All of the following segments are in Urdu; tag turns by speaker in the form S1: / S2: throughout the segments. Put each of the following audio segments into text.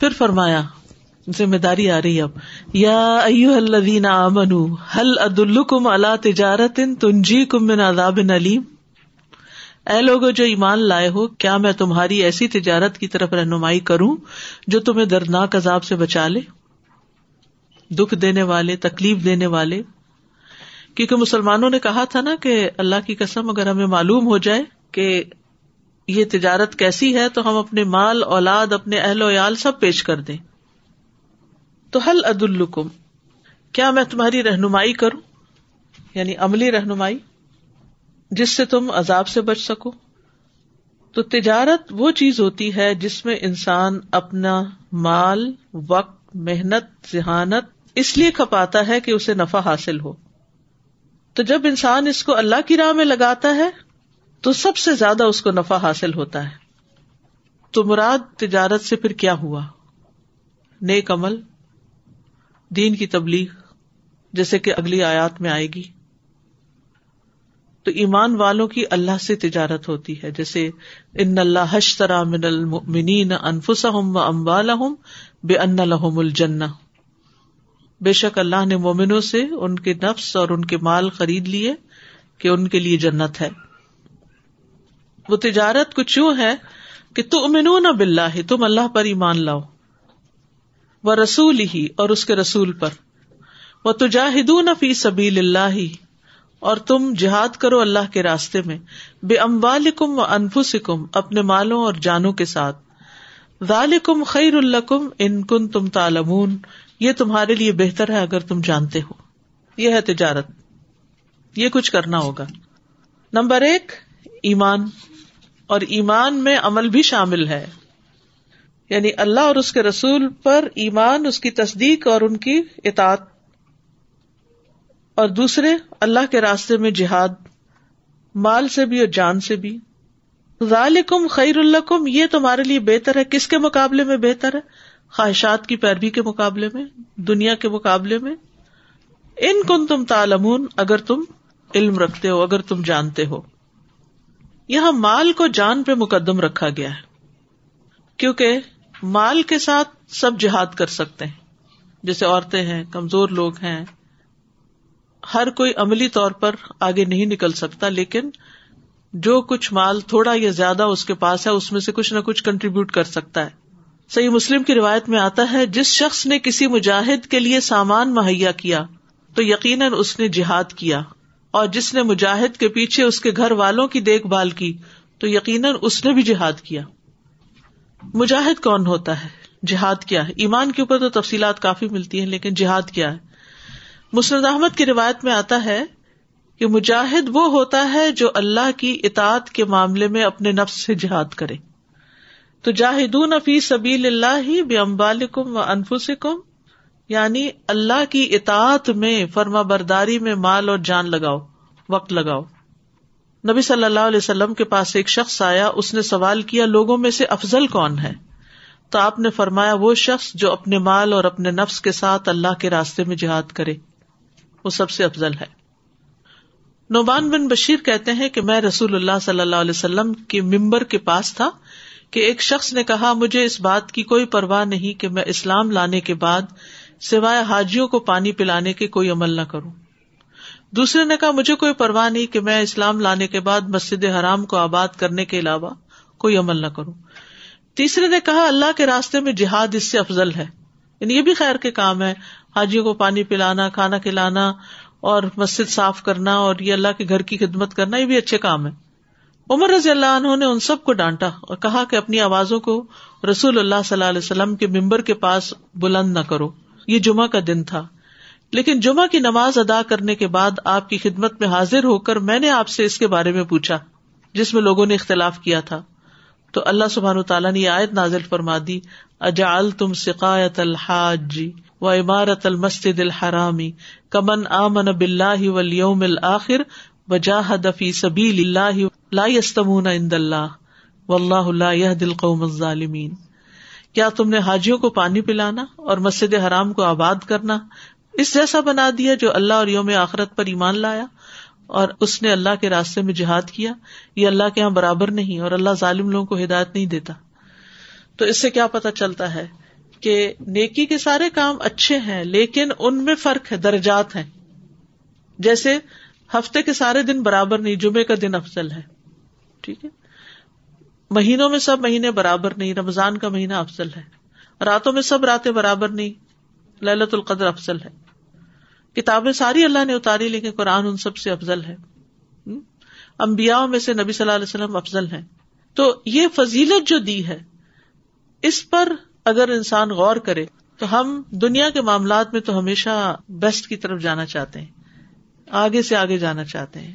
S1: پھر فرمایا، ذمہ داری آ رہی اب۔ یا الذین آمنو حل عد الکم اللہ تجارت تنجی کم من عذاب علیم اے لوگو، جو ایمان لائے ہو، کیا میں تمہاری ایسی تجارت کی طرف رہنمائی کروں جو تمہیں دردناک عذاب سے بچا لے؟ دکھ دینے والے، تکلیف دینے والے۔ کیونکہ مسلمانوں نے کہا تھا نا کہ اللہ کی قسم، اگر ہمیں معلوم ہو جائے کہ یہ تجارت کیسی ہے تو ہم اپنے مال، اولاد، اپنے اہل ویال سب پیش کر دیں۔ تو حل عد الکم کیا میں تمہاری رہنمائی کروں؟ یعنی عملی رہنمائی، جس سے تم عذاب سے بچ سکو۔ تو تجارت وہ چیز ہوتی ہے جس میں انسان اپنا مال، وقت، محنت، ذہانت اس لیے کھپاتا ہے کہ اسے نفع حاصل ہو۔ تو جب انسان اس کو اللہ کی راہ میں لگاتا ہے تو سب سے زیادہ اس کو نفع حاصل ہوتا ہے۔ تو مراد تجارت سے پھر کیا ہوا؟ نیک عمل، دین کی تبلیغ، جیسے کہ اگلی آیات میں آئے گی۔ تو ایمان والوں کی اللہ سے تجارت ہوتی ہے، جیسے ان اللہ حشترا من المؤمنین انفسہم و اموالہم بے ان لہم الجنہ۔ بے شک اللہ نے مومنوں سے ان کے نفس اور ان کے مال خرید لیے کہ ان کے لیے جنت ہے۔ وہ تجارت کچھ یوں ہے کہ تم نہ بلّہ تم اللہ پر ایمان لاؤ وہ رسول ہی اور اس کے رسول پر وہ تجاہد فی سبیل اللہ، اور تم جہاد کرو اللہ کے راستے میں، بے اموال کم و انفسکم، اپنے مالوں اور جانوں کے ساتھ، ذالکم خیر الکم ان کن تم تالمون یہ تمہارے لیے بہتر ہے اگر تم جانتے ہو۔ یہ ہے تجارت، یہ کچھ کرنا ہوگا۔ نمبر ایک، ایمان۔ اور ایمان میں عمل بھی شامل ہے۔ یعنی اللہ اور اس کے رسول پر ایمان، اس کی تصدیق اور ان کی اطاعت۔ اور دوسرے، اللہ کے راستے میں جہاد، مال سے بھی اور جان سے بھی۔ ذالکم خیر الکم یہ تمہارے لیے بہتر ہے۔ کس کے مقابلے میں بہتر ہے؟ خواہشات کی پیروی کے مقابلے میں، دنیا کے مقابلے میں۔ ان کن تم تالمون اگر تم علم رکھتے ہو، اگر تم جانتے ہو۔ یہاں مال کو جان پہ مقدم رکھا گیا ہے، کیونکہ مال کے ساتھ سب جہاد کر سکتے ہیں۔ جیسے عورتیں ہیں، کمزور لوگ ہیں، ہر کوئی عملی طور پر آگے نہیں نکل سکتا، لیکن جو کچھ مال تھوڑا یا زیادہ اس کے پاس ہے، اس میں سے کچھ نہ کچھ کنٹریبیوٹ کر سکتا ہے۔ صحیح مسلم کی روایت میں آتا ہے، جس شخص نے کسی مجاہد کے لیے سامان مہیا کیا، تو یقیناً اس نے جہاد کیا۔ اور جس نے مجاہد کے پیچھے اس کے گھر والوں کی دیکھ بھال کی، تو یقیناً اس نے بھی جہاد کیا۔ مجاہد کون ہوتا ہے؟ جہاد کیا ہے؟ ایمان کے اوپر تو تفصیلات کافی ملتی ہیں، لیکن جہاد کیا ہے؟ مسرد احمد کی روایت میں آتا ہے کہ مجاہد وہ ہوتا ہے جو اللہ کی اطاعت کے معاملے میں اپنے نفس سے جہاد کرے۔ تو جاہدون فی سبیل اللہ بے امبال کم و انفس کم یعنی اللہ کی اطاعت میں، فرما برداری میں مال اور جان لگاؤ، وقت لگاؤ۔ نبی صلی اللہ علیہ وسلم کے پاس ایک شخص آیا، اس نے سوال کیا، لوگوں میں سے افضل کون ہے؟ تو آپ نے فرمایا، وہ شخص جو اپنے مال اور اپنے نفس کے ساتھ اللہ کے راستے میں جہاد کرے، وہ سب سے افضل ہے۔ نوبان بن بشیر کہتے ہیں کہ میں رسول اللہ صلی اللہ علیہ وسلم کے ممبر کے پاس تھا کہ ایک شخص نے کہا، مجھے اس بات کی کوئی پرواہ نہیں کہ میں اسلام لانے کے بعد سوائے حاجیوں کو پانی پلانے کے کوئی عمل نہ کروں۔ دوسرے نے کہا، مجھے کوئی پرواہ نہیں کہ میں اسلام لانے کے بعد مسجد حرام کو آباد کرنے کے علاوہ کوئی عمل نہ کروں۔ تیسرے نے کہا، اللہ کے راستے میں جہاد اس سے افضل ہے۔ یعنی یہ بھی خیر کے کام ہے، حاجیوں کو پانی پلانا، کھانا کھلانا اور مسجد صاف کرنا اور یہ اللہ کے گھر کی خدمت کرنا، یہ بھی اچھے کام ہے عمر رضی اللہ عنہ نے ان سب کو ڈانٹا اور کہا کہ اپنی آوازوں کو رسول اللہ صلی اللہ علیہ وسلم کے ممبر کے پاس بلند نہ کرو۔ یہ جمعہ کا دن تھا۔ لیکن جمعہ کی نماز ادا کرنے کے بعد آپ کی خدمت میں حاضر ہو کر میں نے آپ سے اس کے بارے میں پوچھا، جس میں لوگوں نے اختلاف کیا تھا۔ تو اللہ سبحان تعالیٰ نے آیت نازل فرما دی اجال تم سقایت الحاج و عمارت المسد الحرامی کمن آمن بلّہ ولیوم الآخر وجاہد فی سبیل اللہ لا یستمون عند اللہ واللہ لا يهدي القوم الظالمین۔ کیا تم نے حاجیوں کو پانی پلانا اور مسجد حرام کو آباد کرنا اس جیسا بنا دیا جو اللہ اور یوم آخرت پر ایمان لایا اور اس نے اللہ کے راستے میں جہاد کیا؟ یہ اللہ کے یہاں برابر نہیں اور اللہ ظالم لوگوں کو ہدایت نہیں دیتا۔ تو اس سے کیا پتا چلتا ہے کہ نیکی کے سارے کام اچھے ہیں لیکن ان میں فرق ہے، درجات ہیں۔ جیسے ہفتے کے سارے دن برابر نہیں، جمعے کا دن افضل ہے۔ ٹھیک ہے؟ مہینوں میں سب مہینے برابر نہیں، رمضان کا مہینہ افضل ہے، راتوں میں سب راتیں برابر نہیں للت القدر افضل ہے۔ کتابیں ساری اللہ نے اتاری، لیکن قرآن ان سب سے افضل ہے۔ امبیا میں سے نبی صلی اللہ علیہ وسلم افضل ہے تو یہ فضیلت جو دی ہے، اس پر اگر انسان غور کرے، تو ہم دنیا کے معاملات میں تو ہمیشہ بیسٹ کی طرف جانا چاہتے ہیں، آگے سے آگے جانا چاہتے ہیں۔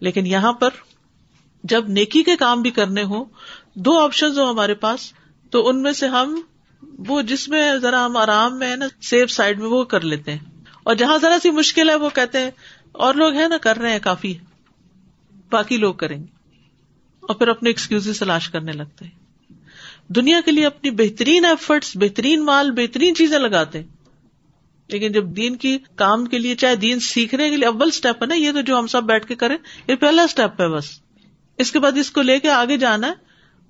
S1: لیکن یہاں پر جب نیکی کے کام بھی کرنے ہوں، دو آپشن ہو ہمارے پاس، تو ان میں سے ہم وہ جس میں ذرا ہم آرام میں ہے نا سیف سائڈ میں وہ کر لیتے ہیں۔ اور جہاں ذرا سی مشکل ہے، وہ کہتے ہیں، اور لوگ ہیں نا، کر رہے ہیں کافی، باقی لوگ کریں گے۔ اور پھر اپنے ایکسکیوز تلاش کرنے لگتے ہیں۔ دنیا کے لیے اپنی بہترین ایفرٹس بہترین مال، بہترین چیزیں لگاتے ہیں۔ لیکن جب دین کی کام کے لیے، چاہے دین سیکھنے کے لیے، اول اسٹیپ ہے نا، یہ تو جو ہم سب بیٹھ کے کریں، یہ پہلا اسٹیپ ہے بس۔ اس کے بعد اس کو لے کے آگے جانا ہے،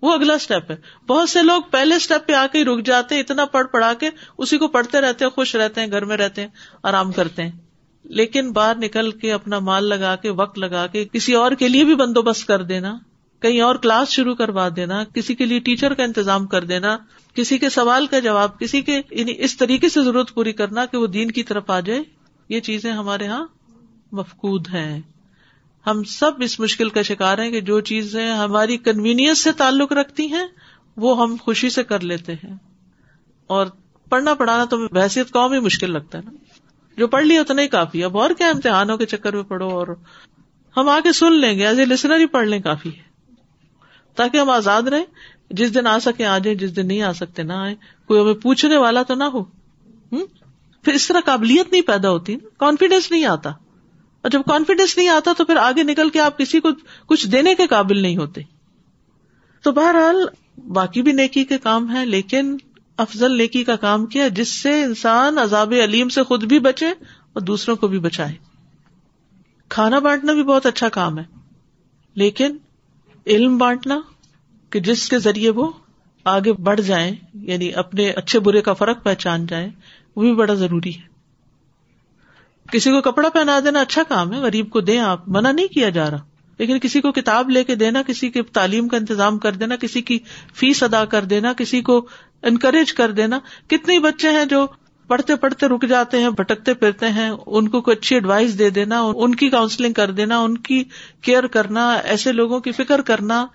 S1: وہ اگلا اسٹیپ ہے۔ بہت سے لوگ پہلے اسٹیپ پہ آ کے رک جاتے ہیں، اتنا پڑھ پڑھا کے اسی کو پڑھتے رہتے ہیں، خوش رہتے ہیں، گھر میں رہتے ہیں، آرام کرتے ہیں۔ لیکن باہر نکل کے اپنا مال لگا کے، وقت لگا کے کسی اور کے لیے بھی بندوبست کر دینا، کہیں اور کلاس شروع کروا دینا، کسی کے لیے ٹیچر کا انتظام کر دینا، کسی کے سوال کا جواب، کسی کے یعنی اس طریقے سے ضرورت پوری کرنا کہ وہ دین کی طرف آ جائے، یہ چیزیں ہمارے یہاں مفقود ہیں۔ ہم سب اس مشکل کا شکار ہیں کہ جو چیزیں ہماری کنوینئنس سے تعلق رکھتی ہیں، وہ ہم خوشی سے کر لیتے ہیں۔ اور پڑھنا پڑھانا تو بحثیت قوم ہی مشکل لگتا ہے نا۔ جو پڑھ لیا اتنا ہی کافی۔ اب اور کیا امتحانوں کے چکر میں پڑھو اور ہم آ کے سن لیں گے۔ ایز اے لسنر ہی پڑھ لیں کافی ہے۔ تاکہ ہم آزاد رہیں۔ جس دن آ سکے آ جائیں، جس دن نہیں آ سکتے نہ آئے کوئی ہمیں پوچھنے والا تو نہ ہو۔ پھر اس طرح قابلیت نہیں پیدا ہوتی۔ کانفیڈینس نہیں آتا۔ اور جب کانفیڈینس نہیں آتا تو پھر آگے نکل کے آپ کسی کو کچھ دینے کے قابل نہیں ہوتے۔ تو بہرحال باقی بھی نیکی کے کام ہے لیکن افضل نیکی کا کام کیا جس سے انسان عذاب علیم سے خود بھی بچے اور دوسروں کو بھی بچائے۔ کھانا بانٹنا بھی بہت اچھا کام ہے، لیکن علم بانٹنا کہ جس کے ذریعے وہ آگے بڑھ جائیں یعنی اپنے اچھے برے کا فرق پہچان جائیں، وہ بھی بڑا ضروری ہے۔ کسی کو کپڑا پہنا دینا اچھا کام ہے، غریب کو دیں آپ، منع نہیں کیا جا رہا۔ لیکن کسی کو کتاب لے کے دینا، کسی کی تعلیم کا انتظام کر دینا، کسی کی فیس ادا کر دینا، کسی کو انکریج کر دینا۔ کتنے بچے ہیں جو پڑھتے پڑھتے رک جاتے ہیں، بھٹکتے پھرتے ہیں، ان کو کوئی اچھی ایڈوائس دے دینا، ان کی کاؤنسلنگ کر دینا، ان کی کیئر کرنا، ایسے لوگوں کی فکر کرنا۔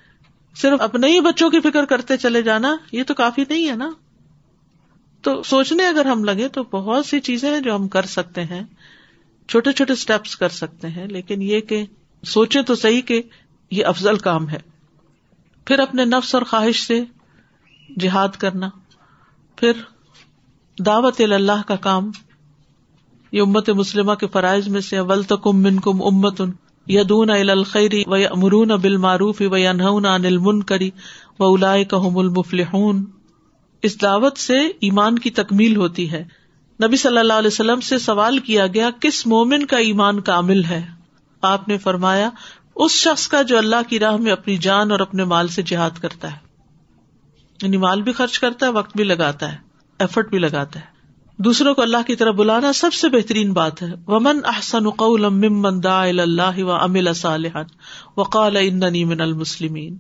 S1: صرف اپنے ہی بچوں کی فکر کرتے چلے جانا، یہ تو کافی نہیں ہے نا۔ تو سوچنے اگر ہم لگے تو بہت سی چیزیں ہیں جو ہم کر سکتے ہیں۔ چھوٹے چھوٹے اسٹیپس کر سکتے ہیں، لیکن یہ کہ سوچے تو صحیح کہ یہ افضل کام ہے۔ پھر اپنے نفس اور خواہش سے جہاد کرنا، پھر دعوت اللہ کا کام۔ یہ امت مسلمہ کے فرائض میں سے اول تکم من کم امت یدون الخری و امرون بال معروف و انہون انل من کری و الا المفلحون۔ اس دعوت سے ایمان کی تکمیل ہوتی ہے۔ نبی صلی اللہ علیہ وسلم سے سوال کیا گیا، کس مومن کا ایمان کامل ہے؟ آپ نے فرمایا، اس شخص کا جو اللہ کی راہ میں اپنی جان اور اپنے مال سے جہاد کرتا ہے۔ یعنی مال بھی خرچ کرتا ہے، وقت بھی لگاتا ہے ایفرٹ بھی لگاتا ہے۔ دوسروں کو اللہ کی طرف بلانا سب سے بہترین بات ہے۔ ومن احسن ممن دعا اللہ و امل صالحا وقال اننی من المسلمین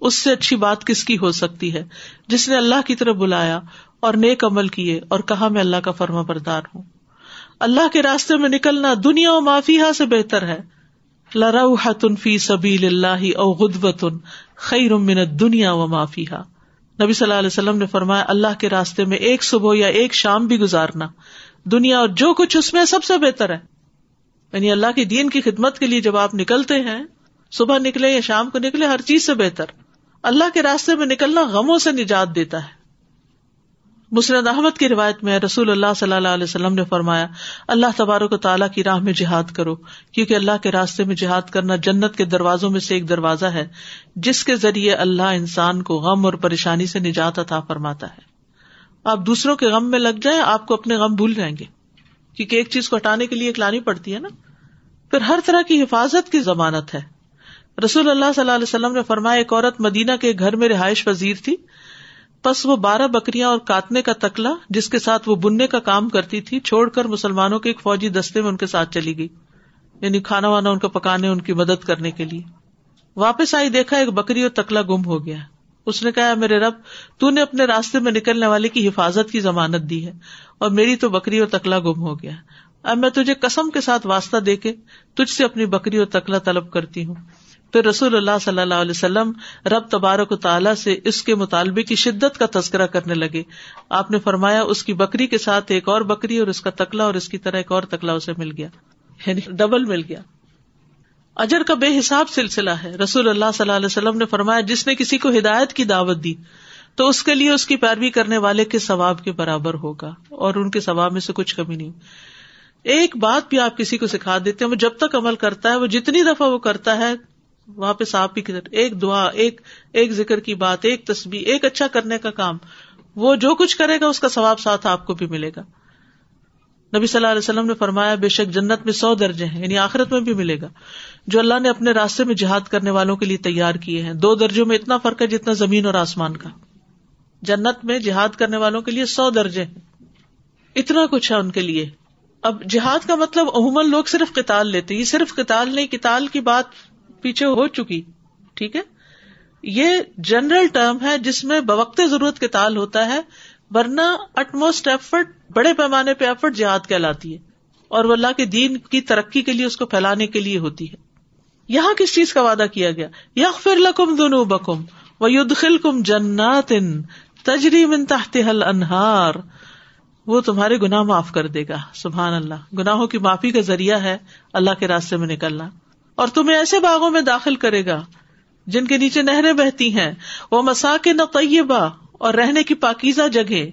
S1: اس سے اچھی بات کس کی ہو سکتی ہے؟ جس نے اللہ کی طرف بلایا اور نیک عمل کیے اور کہا میں اللہ کا فرما بردار ہوں۔ اللہ کے راستے میں نکلنا دنیا و معافیہ سے بہتر ہے۔ فی سبیل اللہ او غدوۃ خیر من دنیا و معافیہ۔ نبی صلی اللہ علیہ وسلم نے فرمایا، اللہ کے راستے میں ایک صبح یا ایک شام بھی گزارنا۔ دنیا اور جو کچھ اس میں سب سے بہتر ہے۔ یعنی اللہ کے دین کی خدمت کے لیے جب آپ نکلتے ہیں، صبح نکلے یا شام کو نکلے، ہر چیز سے بہتر۔ اللہ کے راستے میں نکلنا غموں سے نجات دیتا ہے۔ مسرد احمد کی روایت میں رسول اللہ صلی اللہ علیہ وسلم نے فرمایا، اللہ تبارک و تعالیٰ کی راہ میں جہاد کرو، کیونکہ اللہ کے راستے میں جہاد کرنا جنت کے دروازوں میں سے ایک دروازہ ہے، جس کے ذریعے اللہ انسان کو غم اور پریشانی سے نجات عطا فرماتا ہے۔ آپ دوسروں کے غم میں لگ جائیں، آپ کو اپنے غم بھول جائیں گے، کیونکہ ایک چیز کو ہٹانے کے لیے ایک لانی پڑتی ہے نا۔ پھر ہر طرح کی حفاظت کی ضمانت ہے۔ رسول اللہ صلی اللہ علیہ وسلم نے فرمایا، ایک عورت مدینہ کے گھر میں رہائش پذیر تھی بس وہ بارہ بکریاں اور کاتنے کا تکلا جس کے ساتھ وہ بننے کا کام کرتی تھی چھوڑ کر مسلمانوں کے ایک فوجی دستے میں ان کے ساتھ چلی گئی۔ یعنی کھانا وانا ان کو پکانے، ان کی مدد کرنے کے لیے۔ واپس آئی، دیکھا ایک بکری اور تکلا گم ہو گیا۔ اس نے کہا، میرے رب، تو نے اپنے راستے میں نکلنے والے کی حفاظت کی ضمانت دی ہے اور میری تو بکری اور تکلا گم ہو گیا۔ اب میں تجھے قسم کے ساتھ واسطہ دے کے تجھ سے اپنی بکری اور تکلا طلب کرتی ہوں۔ پھر رسول اللہ صلی اللہ علیہ وسلم رب تبارک و تعالیٰ سے اس کے مطالبے کی شدت کا تذکرہ کرنے لگے۔ آپ نے فرمایا، اس کی بکری کے ساتھ ایک اور بکری اور اس کا تکلا اور اس کی طرح ایک اور تکلا اسے مل گیا۔ یعنی ڈبل مل گیا۔ اجر کا بے حساب سلسلہ ہے۔ رسول اللہ صلی اللہ علیہ وسلم نے فرمایا، جس نے کسی کو ہدایت کی دعوت دی، تو اس کے لیے اس کی پیروی کرنے والے کے ثواب کے برابر ہوگا اور ان کے ثواب میں سے کچھ کمی نہیں۔ ایک بات بھی آپ کسی کو سکھا دیتے ہیں، وہ جب تک عمل کرتا ہے، وہ جتنی دفعہ وہ کرتا ہے وہاں پہ صاف بھی ایک دعا، ایک ایک ذکر کی بات، ایک تصویر ایک اچھا کرنے کا کام۔ وہ جو کچھ کرے گا، اس کا ثواب ساتھ آپ کو بھی ملے گا۔ نبی صلی اللہ علیہ وسلم نے فرمایا، بے شک جنت میں سو درجے ہیں یعنی آخرت میں بھی ملے گا۔ جو اللہ نے اپنے راستے میں جہاد کرنے والوں کے لیے تیار کیے ہیں، دو درجوں میں اتنا فرق ہے جتنا زمین اور آسمان کا۔ جنت میں جہاد کرنے والوں کے لیے سو درجے ہیں۔ اتنا کچھ ہے ان کے لیے۔ اب جہاد کا مطلب عموماً لوگ صرف کتال لیتے یہ صرف کتال نہیں کتال کی بات پیچھے ہو چکی، ٹھیک ہے؟ یہ جنرل ٹرم ہے جس میں بوقت ضرورت کتال ہوتا ہے، ورنہ اٹموسٹ ایفرٹ بڑے پیمانے پہ ایفرٹ جہاد کہلاتی ہے، اور وہ اللہ کے دین کی ترقی کے لیے اس کو پھیلانے کے لیے ہوتی ہے۔ یہاں کس چیز کا وعدہ کیا گیا؟ یا فر لکم بکم و خل کم جنات تجری من تحت حل انہار وہ تمہارے گناہ معاف کر دے گا، سبحان اللہ۔ گناہوں کی معافی کا ذریعہ ہے اللہ کے راستے میں نکلنا۔ اور تمہیں ایسے باغوں میں داخل کرے گا جن کے نیچے نہریں بہتی ہیں۔ وہ مسا کے نہ طیبہ اور رہنے کی پاکیزہ جگہ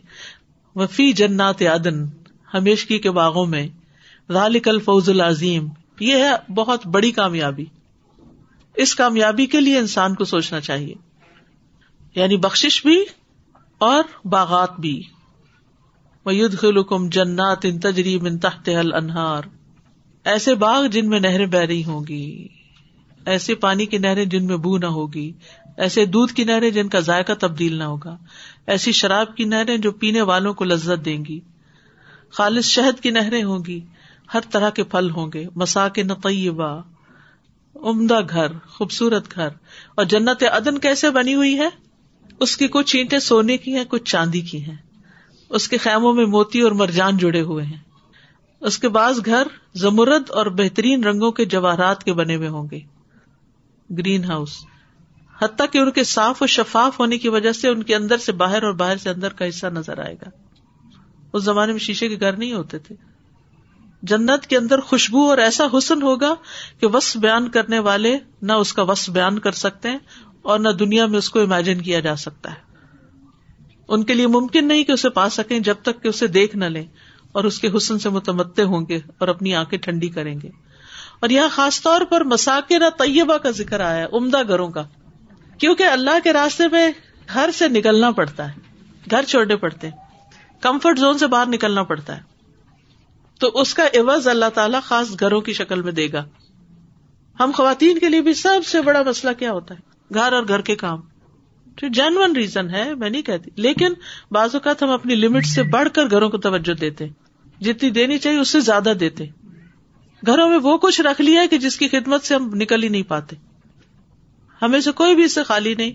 S1: وفی جنات عدن، ہمیشگی کے باغوں میں۔ ذالک الفوز العظیم۔ یہ ہے بہت بڑی کامیابی۔ اس کامیابی کے لیے انسان کو سوچنا چاہیے۔ یعنی بخش بھی اور باغات بھی۔ خلکم جنات ان تجریب ان تحت انہار ایسے باغ جن میں نہریں بہ رہی ہوں گی، ایسے پانی کی نہریں جن میں بو نہ ہوگی، ایسے دودھ کی نہریں جن کا ذائقہ تبدیل نہ ہوگا، ایسی شراب کی نہریں جو پینے والوں کو لذت دیں گی۔ خالص شہد کی نہریں ہوں گی، ہر طرح کے پھل ہوں گے مسا کے نقیبہ عمدہ گھر، خوبصورت گھر۔ اور جنت عدن کیسے بنی ہوئی ہے؟ اس کی کچھ اینٹیں سونے کی ہیں، کچھ چاندی کی ہیں۔ اس کے خیموں میں موتی اور مرجان جڑے ہوئے ہیں۔ اس کے بعض گھر زمرد اور بہترین رنگوں کے جواہرات کے بنے ہوئے ہوں گے۔ Greenhouse. حتیٰ کہ ان کے صاف و شفاف ہونے کی وجہ سے ان کے اندر سے باہر اور باہر سے اندر کا حصہ نظر آئے گا۔ اس زمانے میں شیشے کے گھر نہیں ہوتے تھے۔ جنت کے اندر خوشبو اور ایسا حسن ہوگا کہ وس بیان کرنے والے نہ اس کا وس بیان کر سکتے ہیں اور نہ دنیا میں اس کو امیجن کیا جا سکتا ہے۔ ان کے لیے ممکن نہیں کہ اسے پا سکیں جب تک کہ اسے دیکھ نہ لیں۔ اور اس کے حسن سے متمدے ہوں گے اور اپنی آنکھیں ٹھنڈی کریں گے۔ اور یہاں خاص طور پر مساکر طیبہ کا ذکر آیا ہے، عمدہ گھروں کا۔ کیونکہ اللہ کے راستے میں گھر سے نکلنا پڑتا ہے، گھر چھوڑنے پڑتے ہیں۔ کمفرٹ زون سے باہر نکلنا پڑتا ہے۔ تو اس کا عوض اللہ تعالیٰ خاص گھروں کی شکل میں دے گا۔ ہم خواتین کے لیے بھی سب سے بڑا مسئلہ کیا ہوتا ہے؟ گھر اور گھر کے کام۔ جینون ریزن ہے، میں نہیں کہتی۔ لیکن بعض اوقات ہم اپنی لمٹ سے بڑھ کر گھروں کو توجہ دیتے ہیں۔ جتنی دینی چاہیے اس سے زیادہ دیتے گھروں میں وہ کچھ رکھ لیا کہ جس کی خدمت سے ہم نکل ہی نہیں پاتے ہمیں سے کوئی بھی اس سے خالی نہیں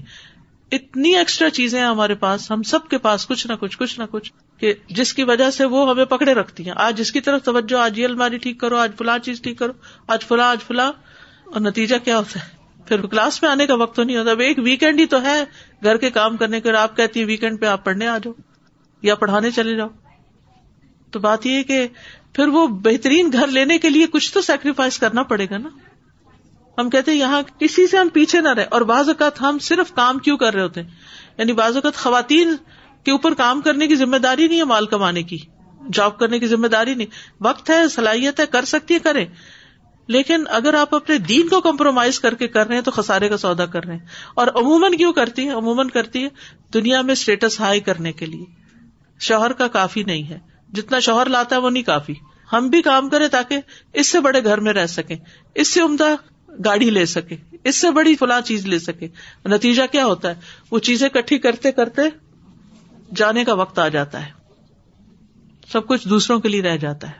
S1: اتنی ایکسٹرا چیزیں ہمارے پاس، ہم سب کے پاس کچھ نہ کچھ کچھ نہ کچھ کہ جس کی وجہ سے وہ ہمیں پکڑے رکھتی ہیں۔ آج جس کی طرف توجہ، آج یہ الماری ٹھیک کرو، آج فلاں چیز ٹھیک کرو، آج فلاں آج فلاں۔ اور نتیجہ کیا ہوتا ہے؟ پھر کلاس میں آنے کا وقت تو نہیں ہوتا۔ اب ایک ویکینڈ ہی تو ہے گھر کے کام کرنے کے آپ کہتی ہیں ویکینڈ پہ آپ پڑھنے آ جاؤ یا پڑھانے چلے جاؤ۔ تو بات یہ کہ پھر وہ بہترین گھر لینے کے لیے کچھ تو سیکریفائس کرنا پڑے گا نا۔ ہم کہتے ہیں یہاں کسی سے ہم پیچھے نہ رہے اور بعض اوقات ہم صرف کام کیوں کر رہے ہوتے ہیں؟ یعنی بعض اوقات خواتین کے اوپر کام کرنے کی ذمہ داری نہیں ہے مال کمانے کی جاب کرنے کی ذمہ داری نہیں۔ وقت ہے، صلاحیت ہے، کر سکتی ہے کرے لیکن اگر آپ اپنے دین کو کمپرومائز کر کے کر رہے ہیں تو خسارے کا سودا کر رہے ہیں۔ اور عموماً کیوں کرتی ہے عموماً کرتی ہے دنیا میں اسٹیٹس ہائی کرنے کے لیے۔ شوہر کا کافی نہیں ہے۔ جتنا شوہر لاتا ہے وہ نہیں کافی۔ ہم بھی کام کریں تاکہ اس سے بڑے گھر میں رہ سکیں۔ اس سے عمدہ گاڑی لے سکے۔ اس سے بڑی فلاں چیز لے سکے۔ نتیجہ کیا ہوتا ہے؟ وہ چیزیں کٹھی کرتے کرتے جانے کا وقت آ جاتا ہے۔ سب کچھ دوسروں کے لیے رہ جاتا ہے۔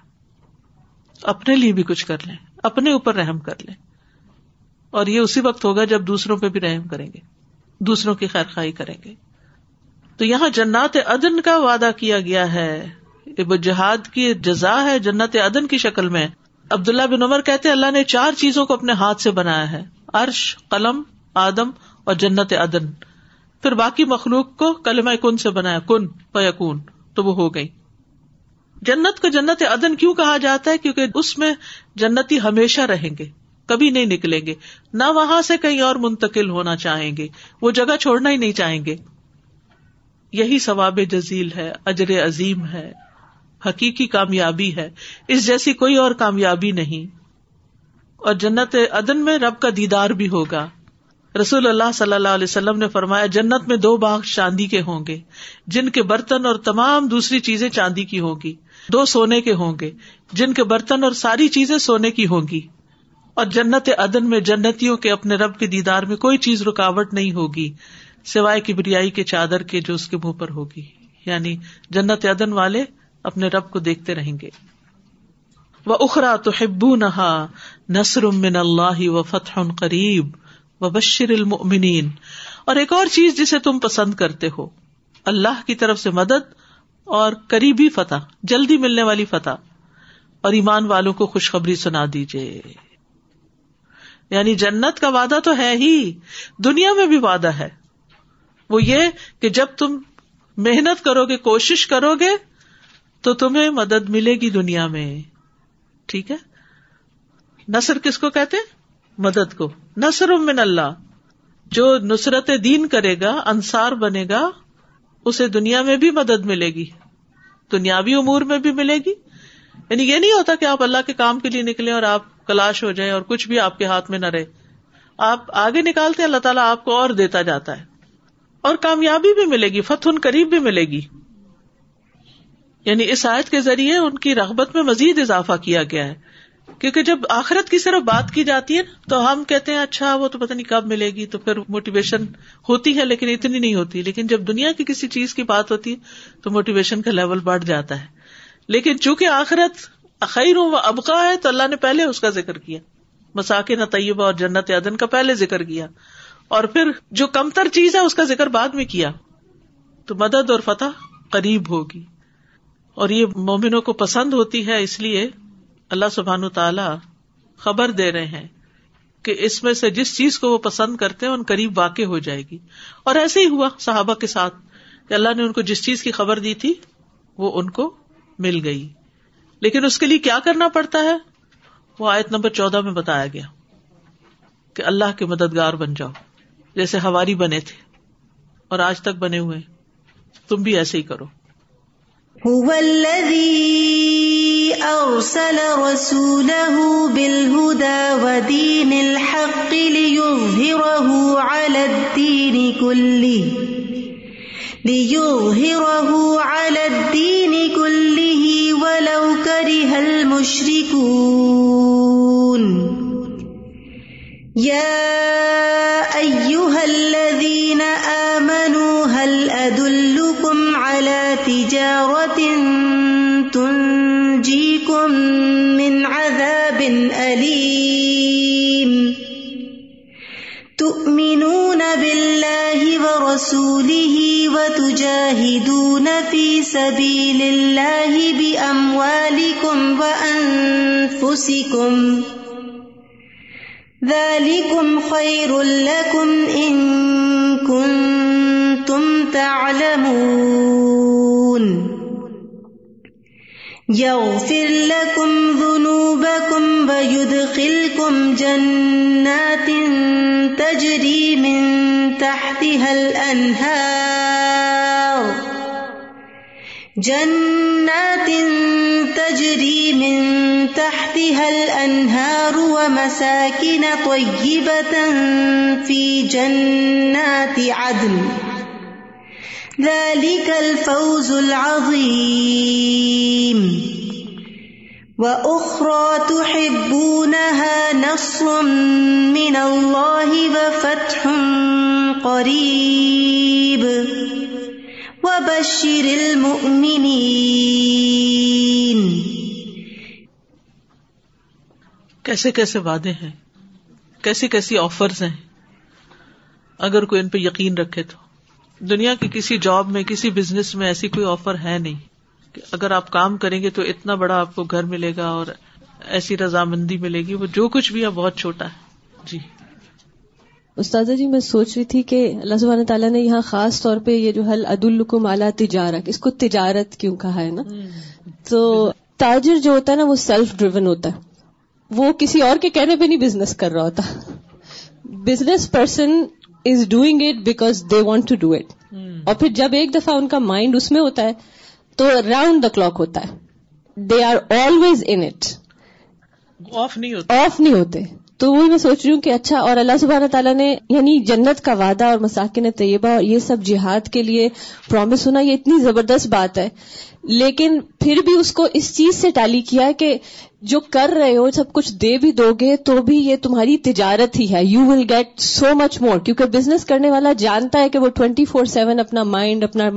S1: اپنے لیے بھی کچھ کر لیں۔ اپنے اوپر رحم کر لیں۔ اور یہ اسی وقت ہوگا جب دوسروں پہ بھی رحم کریں گے۔ دوسروں کی خیر خائی کریں گے۔ تو یہاں جنات عدن کا وعدہ کیا گیا ہے۔ جہاد کی جزا ہے جنت عدن کی شکل میں۔ عبداللہ بن عمر کہتے اللہ نے چار چیزوں کو اپنے ہاتھ سے بنایا ہے۔ عرش، قلم، آدم اور جنت عدن۔ پھر باقی مخلوق کو کلمہ کن سے بنایا، کن پیکون تو وہ ہو گئی۔ جنت کو جنت عدن کیوں کہا جاتا ہے؟ کیونکہ اس میں جنتی ہمیشہ رہیں گے، کبھی نہیں نکلیں گے۔ نہ وہاں سے کہیں اور منتقل ہونا چاہیں گے، وہ جگہ چھوڑنا ہی نہیں چاہیں گے۔ یہی ثواب جزیل ہے، اجر عظیم ہے۔ حقیقی کامیابی ہے۔ اس جیسی کوئی اور کامیابی نہیں۔ اور جنت عدن میں رب کا دیدار بھی ہوگا۔ رسول اللہ صلی اللہ علیہ وسلم نے فرمایا، جنت میں دو باغ چاندی کے ہوں گے، جن کے برتن اور تمام دوسری چیزیں چاندی کی ہوں گی۔ دو سونے کے ہوں گے، جن کے برتن اور ساری چیزیں سونے کی ہوں گی۔ اور جنت عدن میں جنتیوں کے اپنے رب کے دیدار میں کوئی چیز رکاوٹ نہیں ہوگی، سوائے کی بریائی کے چادر کے جو اس کے منہ پر ہوگی۔ یعنی جنت عدن والے اپنے رب کو دیکھتے رہیں گے۔ وہ اخرا تو ہبو نہا نسر من اللہ و فتح قریب و بشر المنین اور ایک اور چیز جسے تم پسند کرتے ہو، اللہ کی طرف سے مدد اور قریبی فتح، جلدی ملنے والی فتح۔ اور ایمان والوں کو خوشخبری سنا دیجیے یعنی جنت کا وعدہ تو ہے ہی، دنیا میں بھی وعدہ ہے۔ وہ یہ کہ جب تم محنت کرو گے کوشش کرو گے تو تمہیں مدد ملے گی دنیا میں۔ ٹھیک ہے؟ نصر کس کو کہتے مدد کو۔ نصر من اللہ۔ جو نصرت دین کرے گا، انصار بنے گا، اسے دنیا میں بھی مدد ملے گی۔ دنیاوی امور میں بھی ملے گی۔ یعنی یہ نہیں ہوتا کہ آپ اللہ کے کام کے لیے نکلے اور آپ کلاش ہو جائیں اور کچھ بھی آپ کے ہاتھ میں نہ رہے۔ آپ آگے نکالتے اللہ تعالیٰ آپ کو اور دیتا جاتا ہے۔ اور کامیابی بھی ملے گی، فتح قریب بھی ملے گی۔ یعنی اس آیت کے ذریعے ان کی رغبت میں مزید اضافہ کیا گیا ہے۔ کیونکہ جب آخرت کی صرف بات کی جاتی ہے تو ہم کہتے ہیں اچھا وہ تو پتہ نہیں کب ملے گی، تو پھر موٹیویشن ہوتی ہے، لیکن اتنی نہیں ہوتی۔ لیکن جب دنیا کی کسی چیز کی بات ہوتی ہے، تو موٹیویشن کا لیول بڑھ جاتا ہے۔ لیکن چونکہ آخرت خیر و ابقا ہے، تو اللہ نے پہلے اس کا ذکر کیا۔ مساکن طیبہ اور جنت عدن کا پہلے ذکر کیا۔ اور پھر جو کمتر چیز ہے، اس کا ذکر بعد میں کیا۔ تو مدد اور فتح قریب ہوگی۔ اور یہ مومنوں کو پسند ہوتی ہے، اس لیے اللہ سبحان تعالی خبر دے رہے ہیں کہ اس میں سے جس چیز کو وہ پسند کرتے ہیں، ان قریب واقع ہو جائے گی۔ اور ایسے ہی ہوا صحابہ کے ساتھ کہ اللہ نے ان کو جس چیز کی خبر دی تھی، وہ ان کو مل گئی۔ لیکن اس کے لیے کیا کرنا پڑتا ہے؟ وہ آیت نمبر چودہ میں بتایا گیا کہ اللہ کے مددگار بن جاؤ، جیسے ہواری بنے تھے اور آج تک بنے ہوئے تم بھی ایسے ہی کرو۔
S2: هو الذي أرسل رسوله بالهدى ودين الحق ليظهره على الدين كله، ليظهره على الدين كله ولو كره المشركون. يا ورسوله وتجاهدون في سبيل الله بأموالكم وأنفسكم ذلكم خير لكم إن كنتم تعلمون يغفر لكم ذنوبكم ويدخلكم جنات تجري من تحتها الأنهار جنات تجري من تحتها الأنهار ومساكن طيبة في جنات عدن ذلك الفوز العظيم وأخرى تحبونها نصر من الله وفتح قريب وبشر المؤمنين.
S1: کیسے کیسے وعدے ہیں؟ کیسی کیسی آفرز ہیں؟ اگر کوئی ان پہ یقین رکھے تو. دنیا کی کسی جاب میں، کسی بزنس میں ایسی کوئی آفر ہے نہیں. کہ اگر آپ کام کریں گے تو اتنا بڑا آپ کو گھر ملے گا اور ایسی رضامندی ملے گی وہ جو کچھ بھی ہے بہت چھوٹا ہے۔ جی۔
S3: استاذہ جی میں سوچ رہی تھی کہ اللہ سبحانہ تعالیٰ نے یہاں خاص طور پہ یہ جو حل عد الکم اعلیٰ تجارت اس کو تجارت کیوں کہا ہے نا؟ تو تاجر جو ہوتا ہے نا وہ سیلف ڈریون ہوتا ہے۔ وہ کسی اور کے کہنے پہ نہیں بزنس کر رہا ہوتا۔ Business person is doing it because they want to do it اور پھر جب ایک دفعہ ان کا مائنڈ اس میں ہوتا ہے تو راؤنڈ دا کلاک ہوتا ہے. They are always in it
S1: off نہیں ہوتا
S3: آف نہیں ہوتے. تو وہی میں سوچ رہی ہوں کہ اچھا اور اللہ سبحانہ تعالیٰ نے یعنی جنت کا وعدہ اور مساکن طیبہ اور یہ سب جہاد کے لیے پرومس ہونا یہ اتنی زبردست بات ہے۔ لیکن پھر بھی اس کو اس چیز سے ٹالی کیا ہے کہ جو کر رہے ہو، سب کچھ دے بھی دو گے تو بھی یہ تمہاری تجارت ہی ہے۔ یو ول گیٹ سو مچ مور کیونکہ بزنس کرنے والا جانتا ہے کہ وہ ٹوینٹی فور سیون اپنا مائنڈ اپنا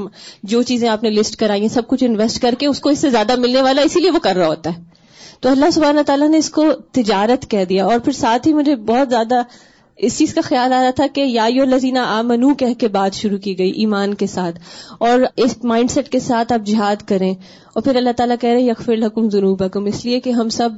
S3: جو چیزیں آپ نے لسٹ کرائی ہیں سب کچھ انویسٹ کر کے اس کو اس سے زیادہ ملنے والا اسی لیے وہ کر رہا ہوتا ہے۔ تو اللہ سبحانہ تعالیٰ نے اس کو تجارت کہہ دیا اور پھر ساتھ ہی مجھے بہت زیادہ اس چیز کا خیال آ رہا تھا کہ یایو لذینہ آ منو کہہ کے بات شروع کی گئی ایمان کے ساتھ اور اس مائنڈ سیٹ کے ساتھ آپ جہاد کریں اور پھر اللہ تعالیٰ کہہ رہے یکفر الحکم جنوب حکم اس لیے کہ ہم سب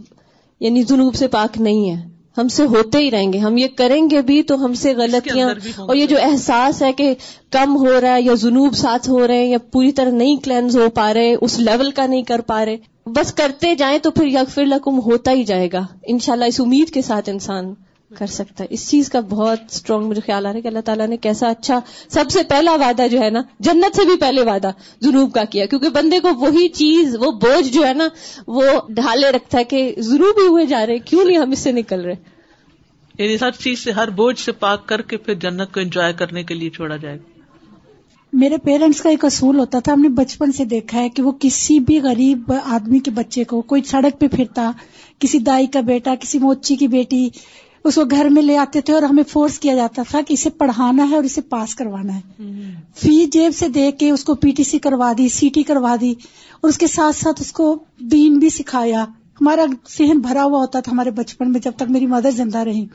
S3: یعنی جنوب سے پاک نہیں ہیں۔ ہم سے ہوتے ہی رہیں گے۔ ہم یہ کریں گے بھی تو ہم سے غلطیاں اور یہ جو احساس ہے کہ کم ہو رہا ہے یا جنوب ساتھ ہو رہے ہیں یا پوری طرح نہیں کلینز ہو پا رہے اس لیول کا نہیں کر پا رہے بس کرتے جائیں تو پھر یکفر لکم ہوتا ہی جائے گا۔ انشاءاللہ اس امید کے ساتھ انسان کر سکتا ہے۔ اس چیز کا بہت اسٹرانگ مجھے خیال آ رہا ہے کہ اللہ تعالیٰ نے کیسا اچھا سب سے پہلا وعدہ جو ہے نا، جنت سے بھی پہلے وعدہ جنوب کا کیا۔ کیونکہ بندے کو وہی چیز، وہ بوجھ جو ہے نا، وہ ڈھالے رکھتا ہے کہ جنوب ہی ہوئے جا رہے کیوں نہیں ہم اس سے نکل رہے؟
S1: یعنی ہر چیز سے، ہر بوجھ سے پاک کر کے پھر جنت کو انجوائے کرنے کے لیے چھوڑا جائے گا۔
S4: میرے پیرنٹس کا ایک اصول ہوتا تھا، ہم نے بچپن سے دیکھا ہے کہ وہ کسی بھی غریب آدمی کے بچے کو، کوئی سڑک پہ پھرتا، کسی دائی کا بیٹا، کسی موچی کی بیٹی، اس کو گھر میں لے آتے تھے اور ہمیں فورس کیا جاتا تھا کہ اسے پڑھانا ہے اور اسے پاس کروانا ہے۔ فی جیب سے دے کے اس کو پی ٹی سی کروا دی سی ٹی کروا دی اور اس کے ساتھ ساتھ اس کو دین بھی سکھایا۔ ہمارا ذہن بھرا ہوا ہوتا تھا ہمارے بچپن میں جب تک میری مدر زندہ رہی۔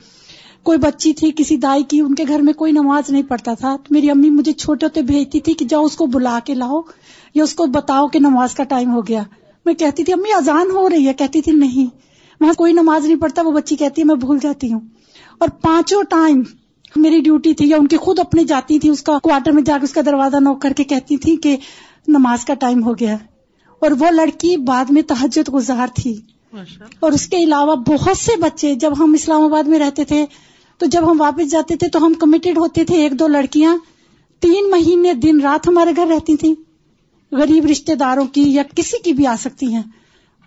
S4: کوئی بچی تھی، کسی دائی کی، ان کے گھر میں کوئی نماز نہیں پڑھتا تھا۔ تو میری امی مجھے چھوٹے ہوتے بھیجتی تھی کہ جاؤ اس کو بلا کے لاؤ یا اس کو بتاؤ کہ نماز کا ٹائم ہو گیا۔ میں کہتی تھی، امی اذان ہو رہی ہے۔ کہتی تھی، نہیں۔ وہاں کوئی نماز نہیں پڑھتا، وہ بچی کہتی ہے، میں بھول جاتی ہوں۔ اور پانچوں ٹائم میری ڈیوٹی تھی یا ان کی خود اپنی جاتی تھی، اس کا کوارٹر میں جا کے اس کا دروازہ نوک کر کے کہتی تھی کہ نماز کا ٹائم ہو گیا۔ اور وہ لڑکی بعد میں تحجد گزار تھی۔ اور اس کے علاوہ بہت سے بچے جب ہم اسلام آباد میں رہتے تھے تو جب ہم واپس جاتے تھے تو ہم کمیٹیڈ ہوتے تھے ایک دو لڑکیاں۔ تین مہینے دن رات ہمارے گھر رہتی تھیں۔ غریب رشتے داروں کی یا کسی کی بھی آ سکتی ہیں۔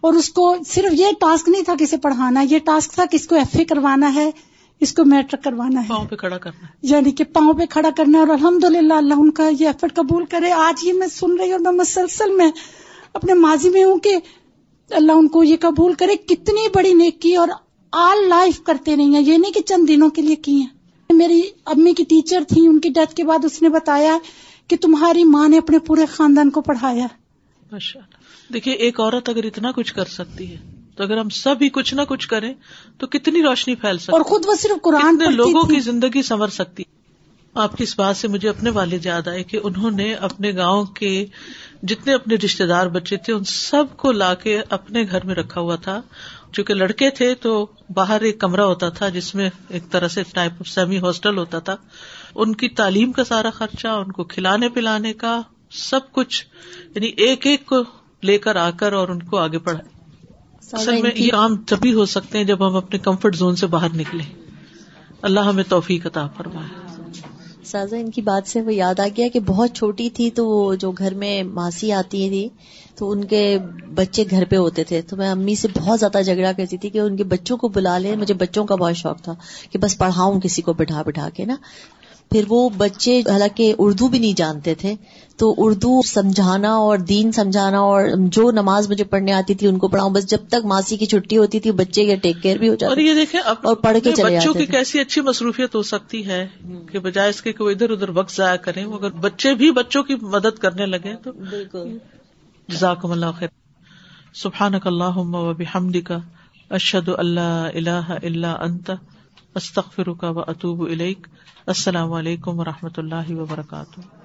S4: اور اس کو صرف یہ ٹاسک نہیں تھا کسے پڑھانا یہ ٹاسک تھا کہ اس کو ایف اے کروانا ہے اس کو میٹرک کروانا ہے۔
S1: پاؤں پہ کھڑا کرنا۔
S4: یعنی کہ پاؤں پہ کھڑا کرنا اور الحمد للہ اللہ ان کا یہ ایفرٹ قبول کرے۔ آج یہ میں سن رہی ہوں اور میں مسلسل میں اپنے ماضی میں ہوں کہ اللہ ان کو یہ قبول کرے کتنی بڑی نیکی اور آل لائف کرتے نہیں ہیں یہ نہیں کہ چند دنوں کے لیے کی ہیں۔ میری امی کی ٹیچر تھی ان کی ڈیتھ کے بعد اس نے بتایا کہ تمہاری ماں نے اپنے پورے خاندان کو پڑھایا۔
S1: دیکھیے ایک عورت اگر اتنا کچھ کر سکتی ہے تو اگر ہم سب ہی کچھ نہ کچھ کریں تو کتنی روشنی پھیل سکتی
S4: اور خود وہ صرف قرآن
S1: لوگوں کی زندگی سنور سکتی آپ کی اس بات سے مجھے اپنے والد یاد آئے کہ انہوں نے اپنے گاؤں کے جتنے اپنے رشتے دار بچے تھے ان سب کو لا کے اپنے گھر میں رکھا ہوا تھا۔ چونکہ لڑکے تھے تو باہر ایک کمرہ ہوتا تھا جس میں ایک طرح سے ٹائپ آف سیمی ہاسٹل ہوتا تھا۔ ان کی تعلیم کا سارا خرچہ ان کو کھلانے پلانے کا سب کچھ یعنی ایک ایک کو لے کر آ کر اور ان کو آگے پڑھا اصل میں یہ کام تبھی ہو سکتے ہیں جب ہم اپنے کمفرٹ زون سے باہر نکلے اللہ ہمیں توفیق عطا فرمائے۔
S5: سازا، ان کی بات سے وہ یاد آ گیا کہ بہت چھوٹی تھی تو وہ جو گھر میں ماسی آتی تھی، تو ان کے بچے گھر پہ ہوتے تھے۔ تو میں امی سے بہت زیادہ جھگڑا کرتی تھی کہ ان کے بچوں کو بلا لیں، مجھے بچوں کا بہت شوق تھا کہ بس پڑھاؤں کسی کو بٹھا بٹھا کے، نا؟ پھر وہ بچے حالانکہ اردو بھی نہیں جانتے تھے تو اردو سمجھانا اور دین سمجھانا اور جو نماز مجھے پڑھنے آتی تھی ان کو پڑھاؤں بس جب تک ماسی کی چھٹی ہوتی تھی بچے کے ٹیک کیئر بھی ہو
S1: اور
S5: جاتے
S1: یہ دیکھیں اب
S5: اور پڑھ کے چلے
S1: بچوں کی کیسی اچھی مصروفیت ہو سکتی ہے کہ بجائے اس کے کہ وہ ادھر ادھر وقت ضائع کریں وہ اگر بچے بھی بچوں کی مدد کرنے لگے تو
S5: بالکل۔
S1: جزاکم اللہ خیر۔ سبحانک اللہم و بحمدک اشہد اللہ الہ الا انت استغفرک و اطوب السلام علیکم و رحمۃ اللہ وبرکاتہ.